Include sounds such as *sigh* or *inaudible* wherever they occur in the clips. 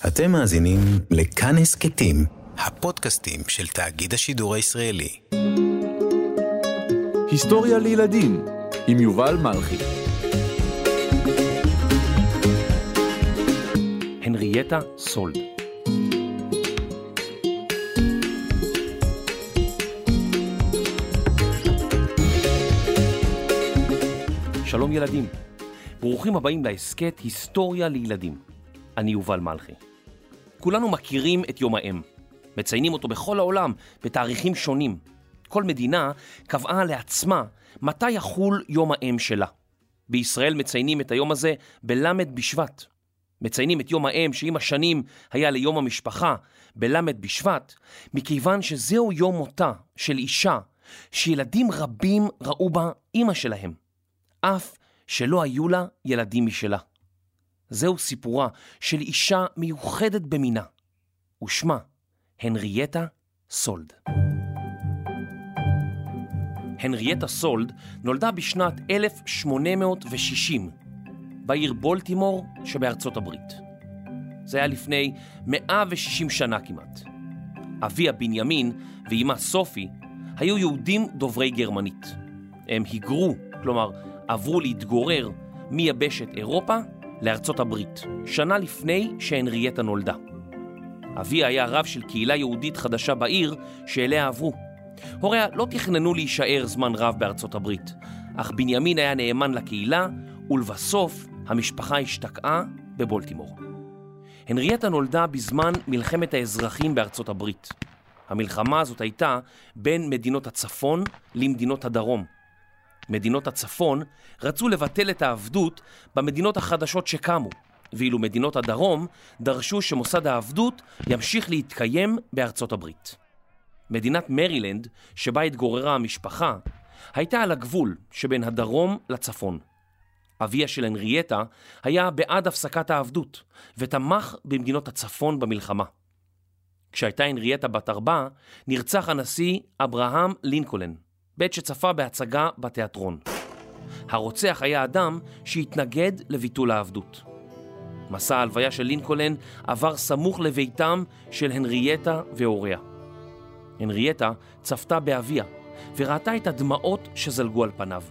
אתם מאזינים לכאן הסכתים, הפודקאסטים של תאגיד השידור הישראלי. היסטוריה לילדים עם יובל מלכי. הנרייטה סולד שלום ילדים, ברוכים הבאים להסכת היסטוריה לילדים. אני יובל מלכי. כולנו מכירים את יום האם, מציינים אותו בכל העולם בתאריכים שונים. כל מדינה קבעה לעצמה מתי יחול יום האם שלה. בישראל מציינים את היום הזה בלמד בשבט. מציינים את יום האם שעם השנים היה ליום המשפחה בלמד בשבט, מכיוון שזהו יום מותה של אישה שילדים רבים ראו בה אימא שלהם, אף שלא היו לה ילדים משלה. זהו סיפורה של אישה מיוחדת במינה, ושמה הנרייטה סולד. הנרייטה סולד נולדה בשנת 1860 בעיר בולטימור שבארצות הברית. זה היה לפני 160 שנה כמעט. אביה בנימין ואימה סופי היו יהודים דוברי גרמנית. הם היגרו, כלומר עברו להתגורר מיבשת אירופה לארצות הברית, שנה לפני שהנרייטה נולדה. אביה היה רב של קהילה יהודית חדשה בעיר שאליה עברו. הוריה לא תכננו להישאר זמן רב בארצות הברית, אך בנימין היה נאמן לקהילה, ולבסוף המשפחה השתקעה בבולטימור. הנרייטה נולדה בזמן מלחמת האזרחים בארצות הברית. המלחמה הזאת הייתה בין מדינות הצפון למדינות הדרום. מדינות הצפון רצו לבטל את העבדות במדינות החדשות שקמו, ואילו מדינות הדרום דרשו שמוסד העבדות ימשיך להתקיים בארצות הברית. מדינת מרילנד, שבה התגוררה המשפחה, הייתה על הגבול שבין הדרום לצפון. אביה של הנרייטה היה בעד הפסקת העבדות, ותמך במדינות הצפון במלחמה. כשהייתה הנרייטה בת ארבע, נרצח הנשיא אברהם לינקולן, בעת שצפה בהצגה בתיאטרון. הרוצח היה אדם שהתנגד לביטול העבדות. מסע ההלוויה של לינקולן עבר סמוך לביתם של הנרייטה והוריה. הנרייטה צפתה באביה וראתה את הדמעות שזלגו על פניו.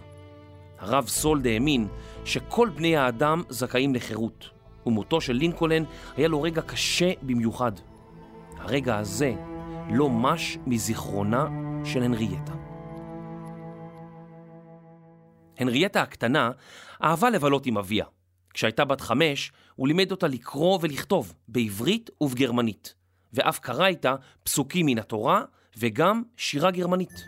הרב סולד האמין שכל בני האדם זכאים לחירות, ומותו של לינקולן היה לו רגע קשה במיוחד. הרגע הזה לא מש מזיכרונה של הנרייטה. הנרייטה הקטנה אהבה לבלות עם אביה. כשהייתה בת חמש, הוא לימד אותה לקרוא ולכתוב בעברית ובגרמנית, ואף קרא איתה פסוקים מן התורה וגם שירה גרמנית.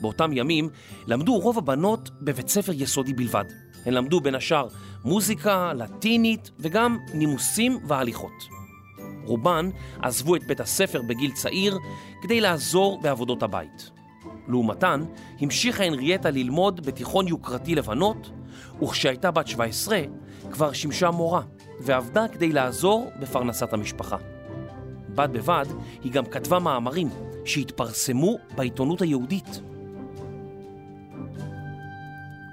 באותם ימים למדו רוב הבנות בבית ספר יסודי בלבד. הן למדו בין השאר מוזיקה, לטינית וגם נימוסים והליכות. רובן עזבו את בית הספר בגיל צעיר כדי לעזור בעבודות הבית. לעומתן, המשיכה הנרייטה ללמוד בתיכון יוקרתי לבנות, וכשהייתה בת 17 כבר שימשה מורה, ועבדה כדי לעזור בפרנסת המשפחה. בד בבד, היא גם כתבה מאמרים שהתפרסמו בעיתונות היהודית.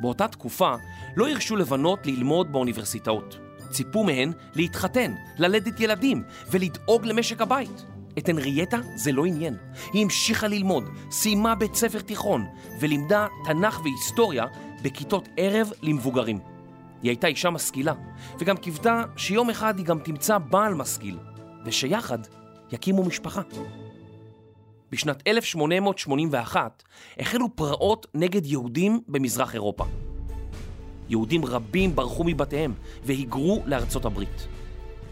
באותה תקופה לא הרשו לבנות ללמוד באוניברסיטאות. ציפו מהן להתחתן, ללדת ילדים ולדאוג למשק הבית. את הנרייטה זה לא עניין. היא המשיכה ללמוד, סיימה בית ספר תיכון ולימדה תנ"ך והיסטוריה בכיתות ערב למבוגרים. היא הייתה אישה משכילה, וגם קיוותה שיום אחד היא גם תמצא בעל משכיל, ושיחד יקימו משפחה. בשנת 1881 החלו פרעות נגד יהודים במזרח אירופה. יהודים רבים ברחו מבתיהם והיגרו לארצות הברית.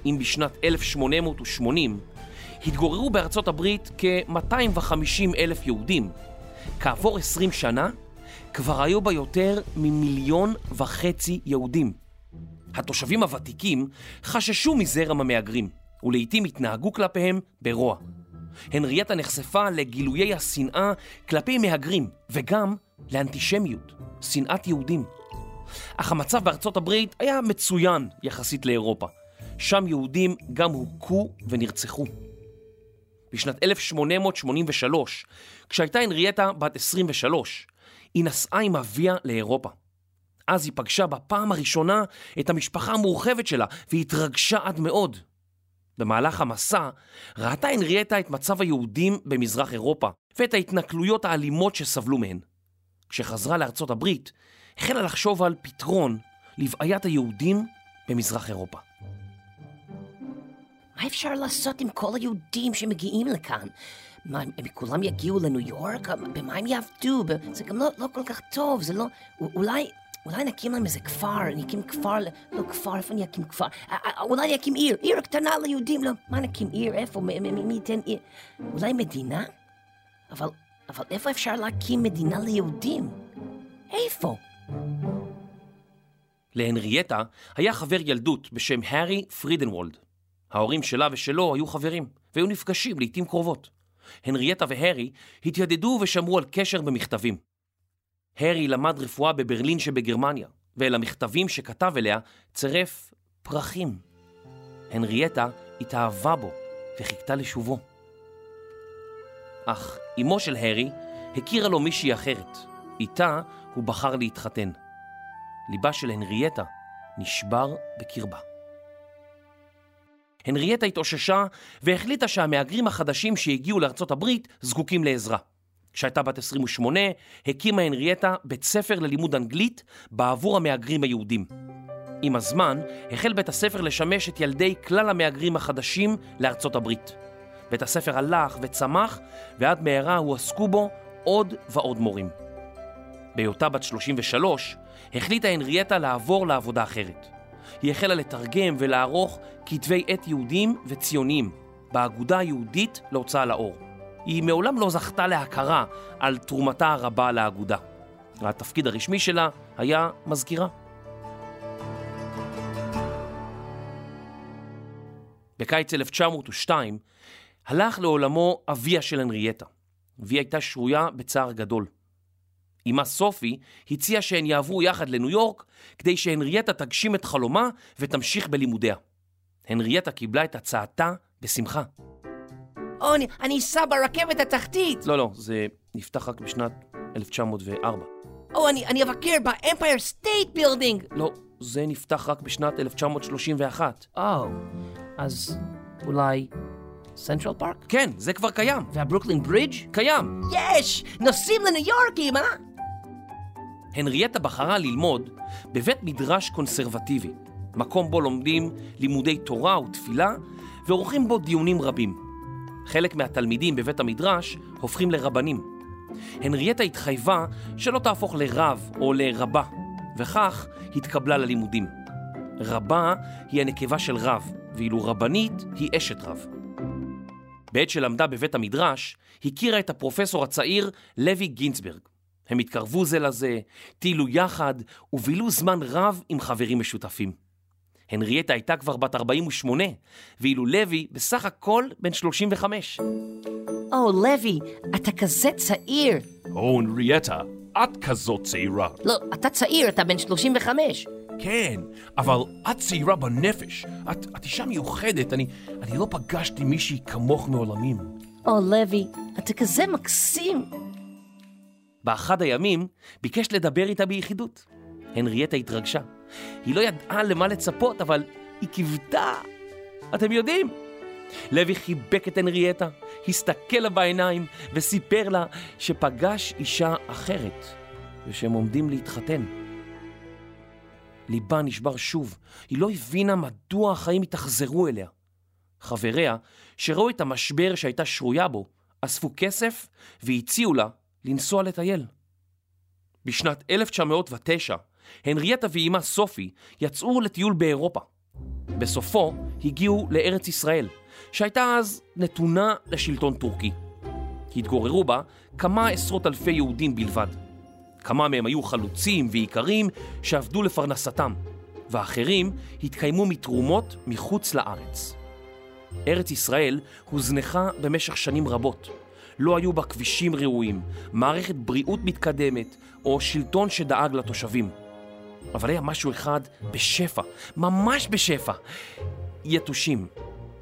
אם בשנת 1880 התגוררו בארצות הברית כ-250 אלף יהודים, כעבור 20 שנה כבר היו בה יותר ממיליון וחצי יהודים. התושבים הוותיקים חששו מזרם המהגרים, ולעיתים התנהגו כלפיהם ברוע. הנרייטה נחשפה לגילויי השנאה כלפי מהגרים, וגם לאנטישמיות, שנאת יהודים. אך המצב בארצות הברית היה מצוין יחסית לאירופה. שם יהודים גם הוכו ונרצחו. בשנת 1883, כשהייתה הנרייטה בת 23, היא נסעה עם אביה לאירופה. אז היא פגשה בפעם הראשונה את המשפחה המורחבת שלה והתרגשה עד מאוד. במהלך המסע ראתה הנריאטה את מצב היהודים במזרח אירופה ואת ההתנכלויות האלימות שסבלו מהן. כשחזרה לארצות הברית, החלה לחשוב על פתרון לבעיית היהודים במזרח אירופה. מה אפשר לעשות עם כל היהודים שמגיעים לכאן? מה, הם כולם יגיעו לניו יורק? במה הם יעבדו? זה גם לא, לא כל כך טוב, זה לא... אולי, אולי נקים להם איזה כפר, נקים כפר, לא כפר, איפה אני אקים כפר? אולי נקים עיר, עיר קטנה ליהודים, לא, מה נקים עיר, איפה, מי, ייתן עיר? אולי מדינה? אבל, אבל איפה אפשר להקים מדינה ליהודים? איפה? להנריאטה היה חבר ילדות בשם הארי פרידנוולד. ההורים שלה ושלו היו חברים, והיו נפגשים לעיתים קרובות. הנריאטה והארי התיידדו ושמרו על קשר במכתבים. הארי למד רפואה בברלין שבגרמניה, ואל המכתבים שכתב אליה צירף פרחים. הנריאטה התאהבה בו וחיכתה לשובו. אך אמו של הארי הכירה לו מישהי אחרת. איתה הוא בחר להתחתן. ליבה של הנריאטה נשבר בקרבה. הנריאטה התאוששה והחליטה שהמהגרים החדשים שהגיעו לארצות הברית זקוקים לעזרה. כשהייתה בת 28, הקימה הנריאטה בית ספר ללימוד אנגלית בעבור המהגרים היהודים. עם הזמן, החל בית הספר לשמש את ילדי כלל המהגרים החדשים לארצות הברית. בית הספר הלך וצמח, ועד מהרה הועסקו בו עוד ועוד מורים. בהיותה בת 33, החליטה הנריאטה לעבור לעבודה אחרת. היא החלה לתרגם ולערוך כתבי עת יהודים וציוניים באגודה היהודית להוצאה לאור. היא מעולם לא זכתה להכרה על תרומתה הרבה לאגודה. התפקיד הרשמי שלה היה מזכירה. בקיץ 1902 הלך לעולמו אביה של הנריאטה, והיא הייתה שרויה בצער גדול. אמה סופי הציעה שהן יעברו יחד לניו יורק כדי שהנריאטה תגשים את חלומה ותמשיך בלימודיה. הנריאטה קיבלה את הצעתה בשמחה. או, אני, אני אסע ברכבת התחתית! לא, לא, זה נפתח רק בשנת 1904. או, אני, אני אבקר באמפייר סטייט בילדינג! לא, זה נפתח רק בשנת 1931. או, אז אולי סנטרל פארק? כן, זה כבר קיים. וה Brooklyn Bridge? קיים. יש! נוסעים לניו יורק, אה? הנריאטה בחרה ללמוד בבית מדרש קונסרבטיבי, מקום בו לומדים לימודי תורה ותפילה ועורכים בו דיונים רבים. חלק מהתלמידים בבית המדרש הופכים לרבנים. הנריאטה התחייבה שלא תהפוך לרב או לרבה, וכך התקבלה ללימודים. רבה היא הנקבה של רב, ואילו רבנית היא אשת רב. בעת שלמדה בבית המדרש, הכירה את הפרופסור הצעיר לוי גינצברג. הם התקרבו זה לזה, טיילו יחד ובילו זמן רב עם חברים משותפים. הנריאטה הייתה כבר בת 48, ואילו לוי בסך הכל בן 35. או, לוי, אתה כזה צעיר. או, הנריאטה, את כזאת צעירה. לא, אתה צעיר, אתה בן 35. כן, אבל את צעירה בנפש. את, את אישה מיוחדת, אני, אני לא פגשתי מישהי כמוך מעולמים. או, לוי, אתה כזה מקסים. באחד הימים ביקש לדבר איתה ביחידות. הנריאטה התרגשה. היא לא ידעה למה לצפות, אבל היא קיוותה. אתם יודעים? לוי חיבק את הנריאטה, הסתכל לה בעיניים וסיפר לה שפגש אישה אחרת ושהם עומדים להתחתן. ליבה נשבר שוב, היא לא הבינה מדוע החיים התאכזרו אליה. חבריה, שראו את המשבר שהייתה שרויה בו, אספו כסף והציעו לה לנסוע לטייל. בשנת 1909, הנריאטה ואימה סופי יצאו לטיול באירופה. בסופו הגיעו לארץ ישראל, שהייתה אז נתונה לשלטון טורקי. התגוררו בה כמה עשרות אלפי יהודים בלבד. כמה מהם היו חלוצים ואיכרים שעבדו לפרנסתם, ואחרים התקיימו מתרומות מחוץ לארץ. ארץ ישראל הוזנחה במשך שנים רבות. לא היו בה כבישים ראויים, מערכת בריאות מתקדמת או שלטון שדאג לתושבים. אבל היה משהו אחד בשפע, ממש בשפע. יתושים.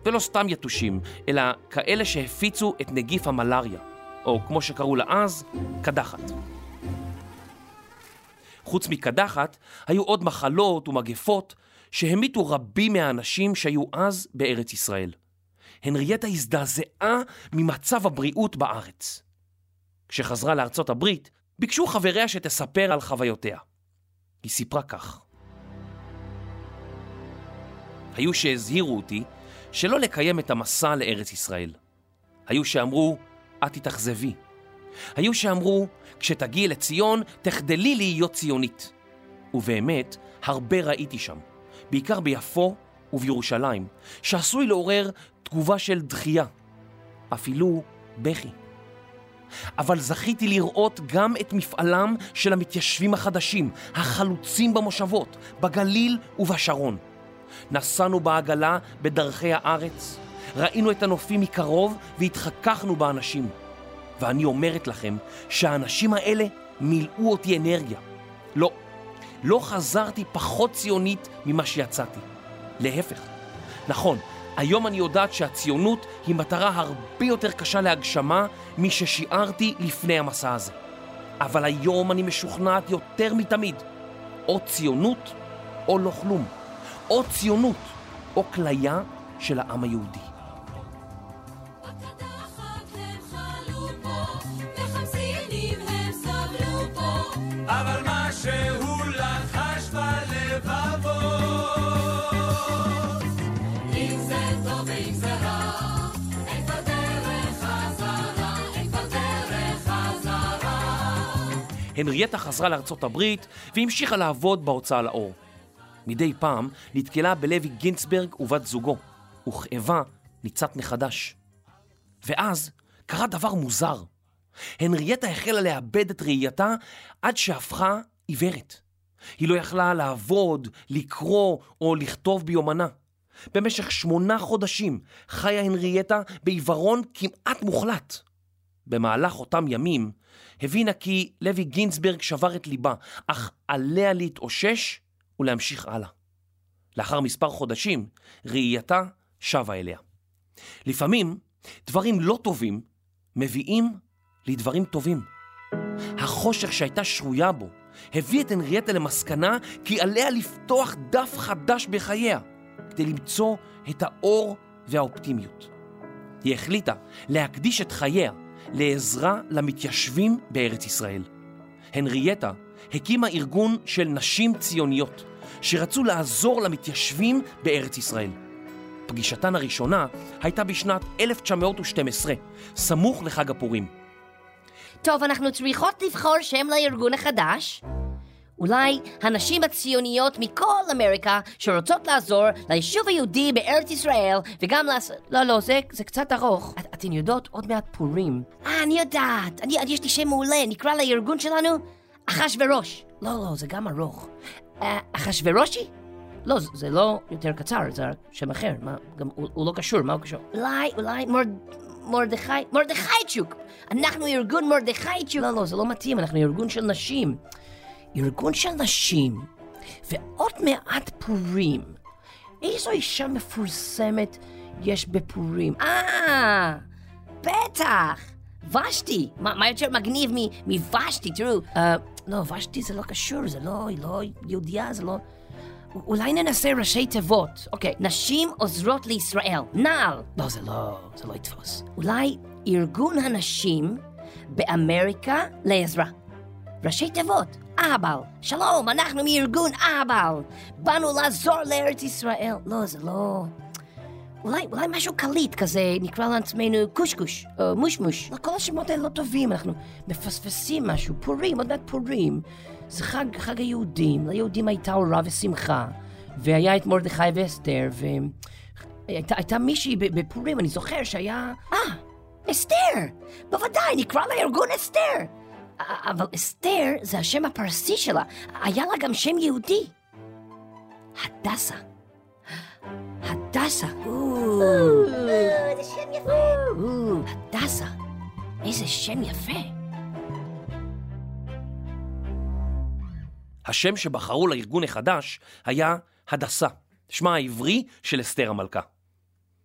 ולא סתם יתושים, אלא כאלה שהפיצו את נגיף המלאריה, או כמו שקראו לה אז, קדחת. חוץ מקדחת, היו עוד מחלות ומגפות שהמיתו רבים מהאנשים שהיו אז בארץ ישראל. הנרייטה הזדעזעה ממצב הבריאות בארץ. כשחזרה לארצות הברית, ביקשו חבריה שתספר על חוויותיה. היא סיפרה כך: היו שהזהירו אותי שלא לקיים את המסע לארץ ישראל. היו שאמרו, את תתאכזבי. היו שאמרו, כשתגיעי לציון, תחדלי להיות ציונית. ובאמת, הרבה ראיתי שם, בעיקר ביפו ובירושלים, שעשוי לעורר תגובה של דחייה, אפילו בכי. אבל זכיתי לראות גם את מפעלם של המתיישבים החדשים, החלוצים במושבות, בגליל ובשרון. נסענו בעגלה בדרכי הארץ, ראינו את הנופים מקרוב והתחככנו באנשים. ואני אומרת לכם שהאנשים האלה מילאו אותי אנרגיה. לא, לא חזרתי פחות ציונית ממה שיצאתי. להפך. נכון, היום אני יודעת שהציונות היא מטרה הרבה יותר קשה להגשמה מששיערתי לפני המסע הזה. אבל היום אני משוכנעת יותר מתמיד, או ציונות או לא כלום. או ציונות, או כליה של העם היהודי. הנרייטה חזרה לארצות הברית והמשיכה לעבוד בהוצאה לאור. מדי פעם נתקלה בלוי גינצברג ובת זוגו, וכאבה ניצת מחדש. ואז קרה דבר מוזר. הנרייטה החלה לאבד את ראייתה עד שהפכה עיוורת. היא לא יכלה לעבוד, לקרוא או לכתוב ביומנה. במשך שמונה חודשים חיה הנרייטה בעיוורון כמעט מוחלט. במהלך אותם ימים הבינה כי לוי גינצברג שבר את ליבה, אך עליה להתאושש ולהמשיך הלאה. לאחר מספר חודשים, ראייתה שבה אליה. לפעמים דברים לא טובים מביאים לדברים טובים. החושך שהייתה שרויה בו הביא את הנרייטה למסקנה כי עליה לפתוח דף חדש בחייה כדי למצוא את האור והאופטימיות. היא החליטה להקדיש את חייה לעזרה למתיישבים בארץ ישראל. הנרייטה הקימה ארגון של נשים ציוניות שרצו לעזור למתיישבים בארץ ישראל. פגישתן הראשונה הייתה בשנת 1912, סמוך לחג הפורים. טוב, אנחנו צריכות לבחור שם לארגון החדש. אולי הנשים הציוניות מכל אמריקה שרוצות לעזור ליישוב היהודי בארץ ישראל וגם לעשות... לא, לא, זה, זה קצת ארוך. את, אתן יודעות, עוד מעט פורים. אה, אני יודעת. אני, יש לי שם מעולה. נקרא לארגון שלנו אחשוורוש. לא, לא, זה גם ארוך. אה, אחשוורושי? לא, זה, זה לא יותר קצר, זה שם אחר. מה, גם הוא, הוא לא קשור, מה הוא קשור? אולי, אולי מורד... מרדכי, מרדכייצ'וק! אנחנו ארגון מרדכייצ'וק! לא, לא, זה לא מתאים, אנחנו ארגון של נשים. ארגון של נשים, ועוד מעט פורים. איזו אישה מפורסמת יש בפורים? אה, בטח! ושתי! מה, מה יותר מגניב מוושתי? תראו, uh, לא, ושתי זה לא קשור, זה לא, היא לא יהודייה, זה לא... אולי ננסה ראשי תיבות. אוקיי, נשים עוזרות לישראל. נעל. לא, זה לא, זה לא יתפוס. אולי ארגון הנשים באמריקה לעזרה. ראשי תיבות. אהבל. שלום, אנחנו מארגון אהבל. באנו לעזור לארץ ישראל. לא, זה לא... אולי, אולי משהו קליט כזה, נקרא לעצמנו קושקוש, או מושמוש. לא, כל השמות האלה לא טובים, אנחנו מפספסים משהו. פורים, עוד מעט פורים. זה חג, חג היהודים, ליהודים הייתה אורה ושמחה, והיה את מרדכי ואסתר, והייתה מישהי בפורים, אני זוכר שהיה... אה, אסתר! בוודאי, נקרא לארגון אסתר! אבל אסתר זה השם הפרסי שלה, היה לה גם שם יהודי. הדסה. הדסה. איזה שם יפה. הדסה. איזה שם יפה. השם שבחרו לארגון החדש היה הדסה, שמה העברי של אסתר המלכה.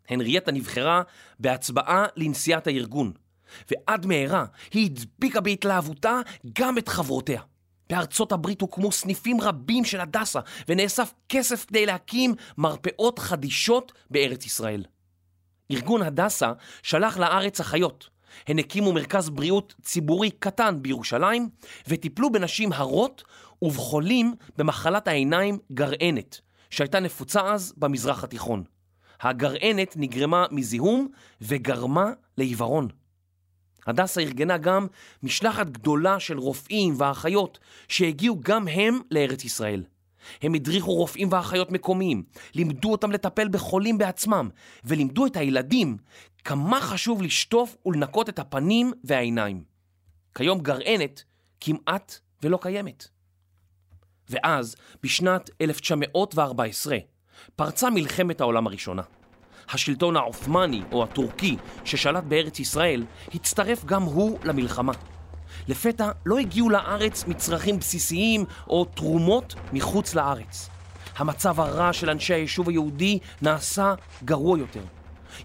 הנרייטה נבחרה בהצבעה לנשיאת הארגון, ועד מהרה היא הדביקה בהתלהבותה גם את חברותיה. בארצות הברית הוקמו סניפים רבים של הדסה, ונאסף כסף כדי להקים מרפאות חדישות בארץ ישראל. ארגון הדסה שלח לארץ אחיות. הן הקימו מרכז בריאות ציבורי קטן בירושלים, וטיפלו בנשים הרות ובחולים במחלת העיניים גרענת, שהייתה נפוצה אז במזרח התיכון. הגרענת נגרמה מזיהום וגרמה לעיוורון. הדסה ארגנה גם משלחת גדולה של רופאים ואחיות שהגיעו גם הם לארץ ישראל. הם הדריכו רופאים ואחיות מקומיים, לימדו אותם לטפל בחולים בעצמם, ולימדו את הילדים כמה חשוב לשטוף ולנקות את הפנים והעיניים. כיום גרענת כמעט ולא קיימת. ואז, בשנת 1914, פרצה מלחמת העולם הראשונה. השלטון העות'מאני או הטורקי ששלט בארץ ישראל הצטרף גם הוא למלחמה. לפתע לא הגיעו לארץ מצרכים בסיסיים או תרומות מחוץ לארץ. המצב הרע של אנשי היישוב היהודי נעשה גרוע יותר.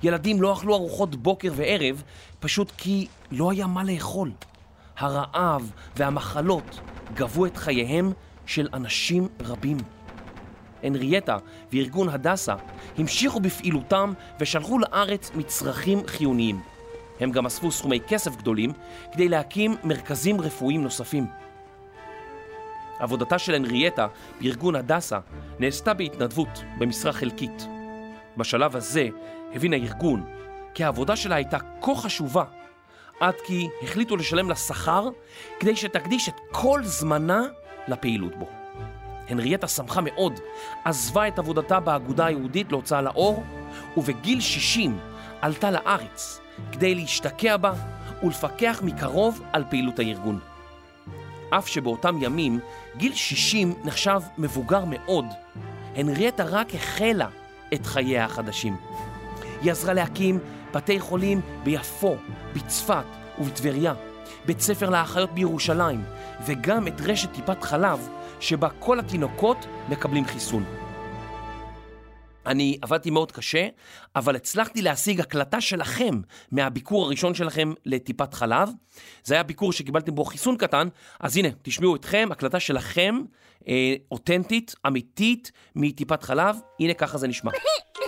ילדים לא אכלו ארוחות בוקר וערב פשוט כי לא היה מה לאכול. הרעב והמחלות גבו את חייהם של אנשים רבים. הנריאטה וארגון הדסה המשיכו בפעילותם ושלחו לארץ מצרכים חיוניים. הם גם אספו סכומי כסף גדולים כדי להקים מרכזים רפואיים נוספים. עבודתה של הנריאטה בארגון הדסה נעשתה בהתנדבות במשרה חלקית. בשלב הזה הבין הארגון כי העבודה שלה הייתה כה חשובה עד כי החליטו לשלם לה שכר כדי שתקדיש את כל זמנה לפעילות בו. הנריאטה שמחה מאוד, עזבה את עבודתה באגודה היהודית להוצאה לאור, ובגיל 60 עלתה לארץ כדי להשתקע בה ולפקח מקרוב על פעילות הארגון. אף שבאותם ימים גיל 60 נחשב מבוגר מאוד, הנריאטה רק החלה את חייה החדשים. היא עזרה להקים בתי חולים ביפו, בצפת ובטבריה, בית ספר לאחיות בירושלים, וגם את רשת טיפת חלב, שבה כל התינוקות מקבלים חיסון. אני עבדתי מאוד קשה, אבל הצלחתי להשיג הקלטה שלכם מהביקור הראשון שלכם לטיפת חלב. זה היה ביקור שקיבלתם בו חיסון קטן, אז הנה, תשמעו אתכם, הקלטה שלכם, אה, אותנטית, אמיתית, מטיפת חלב. הנה ככה זה נשמע. *laughs*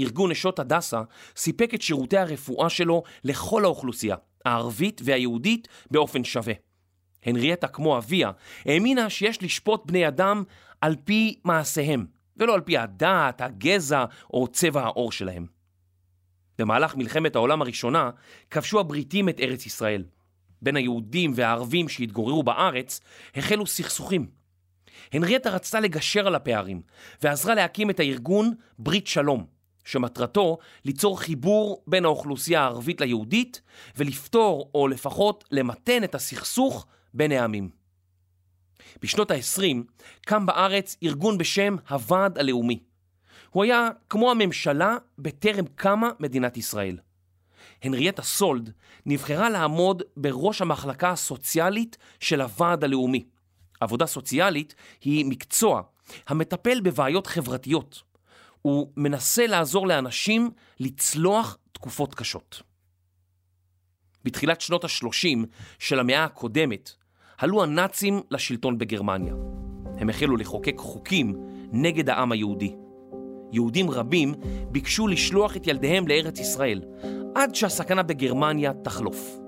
ארגון נשות הדסה סיפק את שירותי הרפואה שלו לכל האוכלוסייה, הערבית והיהודית, באופן שווה. הנריאטה, כמו אביה, האמינה שיש לשפוט בני אדם על פי מעשיהם, ולא על פי הדת, הגזע או צבע העור שלהם. במהלך מלחמת העולם הראשונה כבשו הבריטים את ארץ ישראל. בין היהודים והערבים שהתגוררו בארץ החלו סכסוכים. הנריאטה רצתה לגשר על הפערים, ועזרה להקים את הארגון ברית שלום, שמטרתו ליצור חיבור בין האוכלוסייה הערבית ליהודית ולפתור או לפחות למתן את הסכסוך בין העמים. בשנות ה-20 קם בארץ ארגון בשם הוועד הלאומי. הוא היה כמו הממשלה בטרם קמה מדינת ישראל. הנריאטה סולד נבחרה לעמוד בראש המחלקה הסוציאלית של הוועד הלאומי. עבודה סוציאלית היא מקצוע המטפל בבעיות חברתיות, הוא מנסה לעזור לאנשים לצלוח תקופות קשות. בתחילת שנות ה-30 של המאה הקודמת עלו הנאצים לשלטון בגרמניה. הם החלו לחוקק חוקים נגד העם היהודי. יהודים רבים ביקשו לשלוח את ילדיהם לארץ ישראל, עד שהסכנה בגרמניה תחלוף.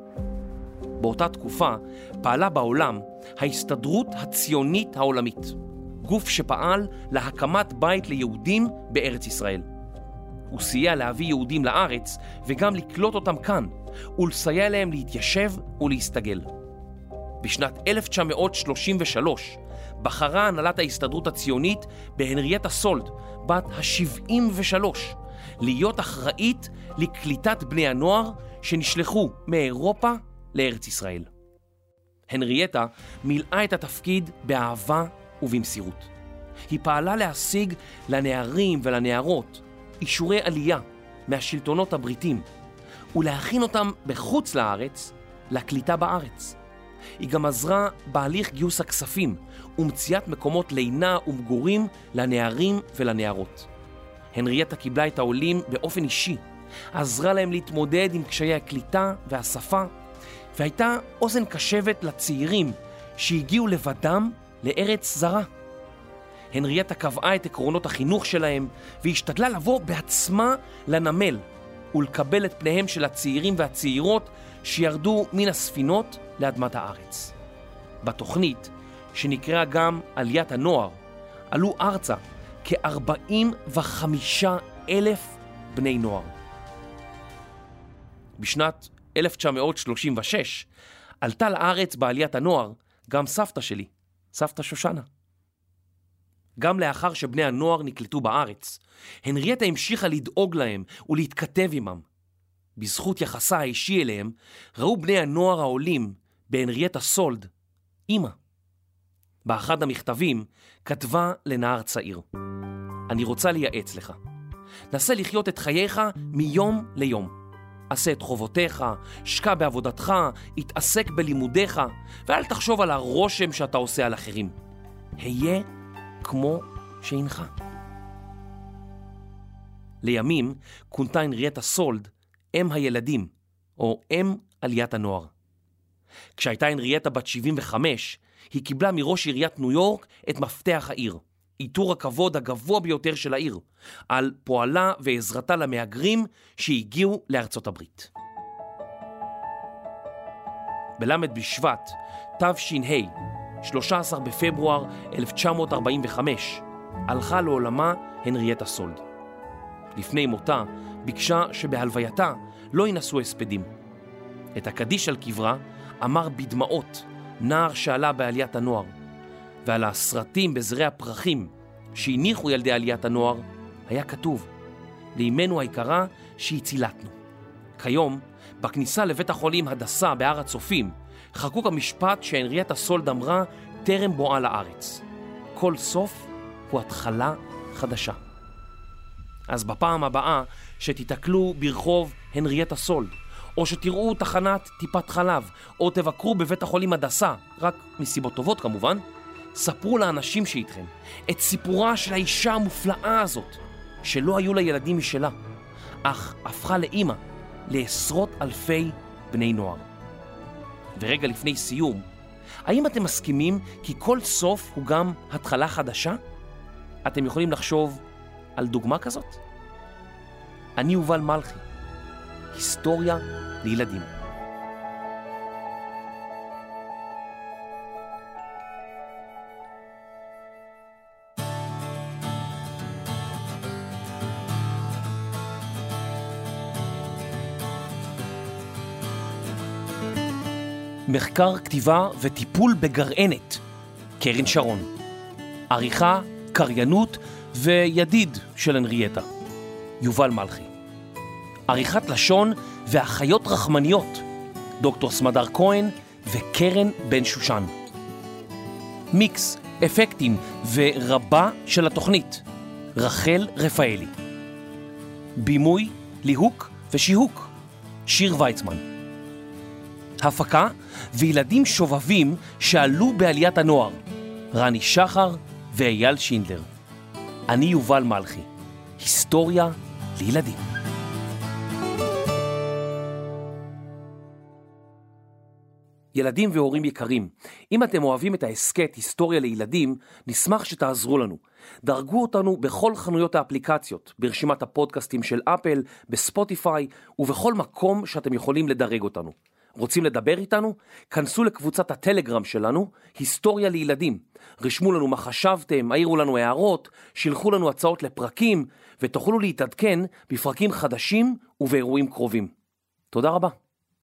באותה תקופה פעלה בעולם ההסתדרות הציונית העולמית. גוף שפעל להקמת בית ליהודים בארץ ישראל. הוא סייע להביא יהודים לארץ וגם לקלוט אותם כאן, ולסייע להם להתיישב ולהסתגל. בשנת 1933 בחרה הנהלת ההסתדרות הציונית בהנריאטה סולד, בת ה-73, להיות אחראית לקליטת בני הנוער שנשלחו מאירופה לארץ ישראל. הנריאטה מילאה את התפקיד באהבה ובמסירות. היא פעלה להשיג לנערים ולנערות אישורי עלייה מהשלטונות הבריטים ולהכין אותם בחוץ לארץ לקליטה בארץ. היא גם עזרה בהליך גיוס הכספים ומציאת מקומות לינה ומגורים לנערים ולנערות. הנריאטה קיבלה את העולים באופן אישי, עזרה להם להתמודד עם קשיי הקליטה והשפה, והייתה אוזן קשבת לצעירים שהגיעו לבדם לארץ זרה. הנריאטה קבעה את עקרונות החינוך שלהם והשתדלה לבוא בעצמה לנמל ולקבל את פניהם של הצעירים והצעירות שירדו מן הספינות לאדמת הארץ. בתוכנית, שנקראה גם עליית הנוער, עלו ארצה כ-45 אלף בני נוער. בשנת 1936 עלתה לארץ בעליית הנוער גם סבתא שלי, סבתא שושנה. גם לאחר שבני הנוער נקלטו בארץ, הנריאטה המשיכה לדאוג להם ולהתכתב עמם. בזכות יחסה האישי אליהם, ראו בני הנוער העולים בהנריאטה סולד, אמא. באחד המכתבים כתבה לנער צעיר, אני רוצה לייעץ לך. נסה לחיות את חייך מיום ליום. עשה את חובותיך, שקע בעבודתך, התעסק בלימודיך, ואל תחשוב על הרושם שאתה עושה על אחרים. היה כמו שהנך. לימים כונתה הנריאטה סולד אם הילדים, או אם עליית הנוער. כשהייתה הנריאטה בת 75, היא קיבלה מראש עיריית ניו יורק את מפתח העיר, עיטור הכבוד הגבוה ביותר של העיר, על פועלה ועזרתה למהגרים שהגיעו לארצות הברית. בל' בשבט, תש"ה, 13 בפברואר 1945, הלכה לעולמה הנריאטה סולד. לפני מותה ביקשה שבהלווייתה לא ינסו הספדים. את הקדיש על קברה אמר בדמעות נער שעלה בעליית הנוער, ועל הסרטים בזרי הפרחים שהניחו ילדי עליית הנוער היה כתוב לאמנו היקרה שהצילתנו. כיום, בכניסה לבית החולים הדסה בהר הצופים, חקוק המשפט שהנריאטה סולד אמרה טרם בואה לארץ. כל סוף הוא התחלה חדשה. אז בפעם הבאה שתיתקלו ברחוב הנריאטה סולד, או שתראו תחנת טיפת חלב, או תבקרו בבית החולים הדסה, רק מסיבות טובות כמובן, ספרו לאנשים שאיתכם את סיפורה של האישה המופלאה הזאת, שלא היו לה ילדים משלה, אך הפכה לאימא לעשרות אלפי בני נוער. ורגע לפני סיום, האם אתם מסכימים כי כל סוף הוא גם התחלה חדשה? אתם יכולים לחשוב על דוגמה כזאת? אני יובל מלכי, היסטוריה לילדים. מחקר, כתיבה וטיפול בגרענת, קרן שרון. עריכה, קריינות וידיד של הנריאטה, יובל מלכי. עריכת לשון ואחיות רחמניות, דוקטור סמדר כהן וקרן בן שושן. מיקס, אפקטים ורבה של התוכנית, רחל רפאלי. בימוי, ליהוק ושיהוק, שיר ויצמן. הפקה וילדים שובבים שעלו בעליית הנוער, רני שחר ואייל שינדלר. אני יובל מלכי, היסטוריה לילדים. ילדים והורים יקרים, אם אתם אוהבים את ההסכת היסטוריה לילדים, נשמח שתעזרו לנו. דרגו אותנו בכל חנויות האפליקציות, ברשימת הפודקאסטים של אפל, בספוטיפיי ובכל מקום שאתם יכולים לדרג אותנו. רוצים לדבר איתנו? כנסו לקבוצת הטלגרם שלנו, היסטוריה לילדים. רשמו לנו מה חשבתם, העירו לנו הערות, שילחו לנו הצעות לפרקים, ותוכלו להתעדכן בפרקים חדשים ובאירועים קרובים. תודה רבה.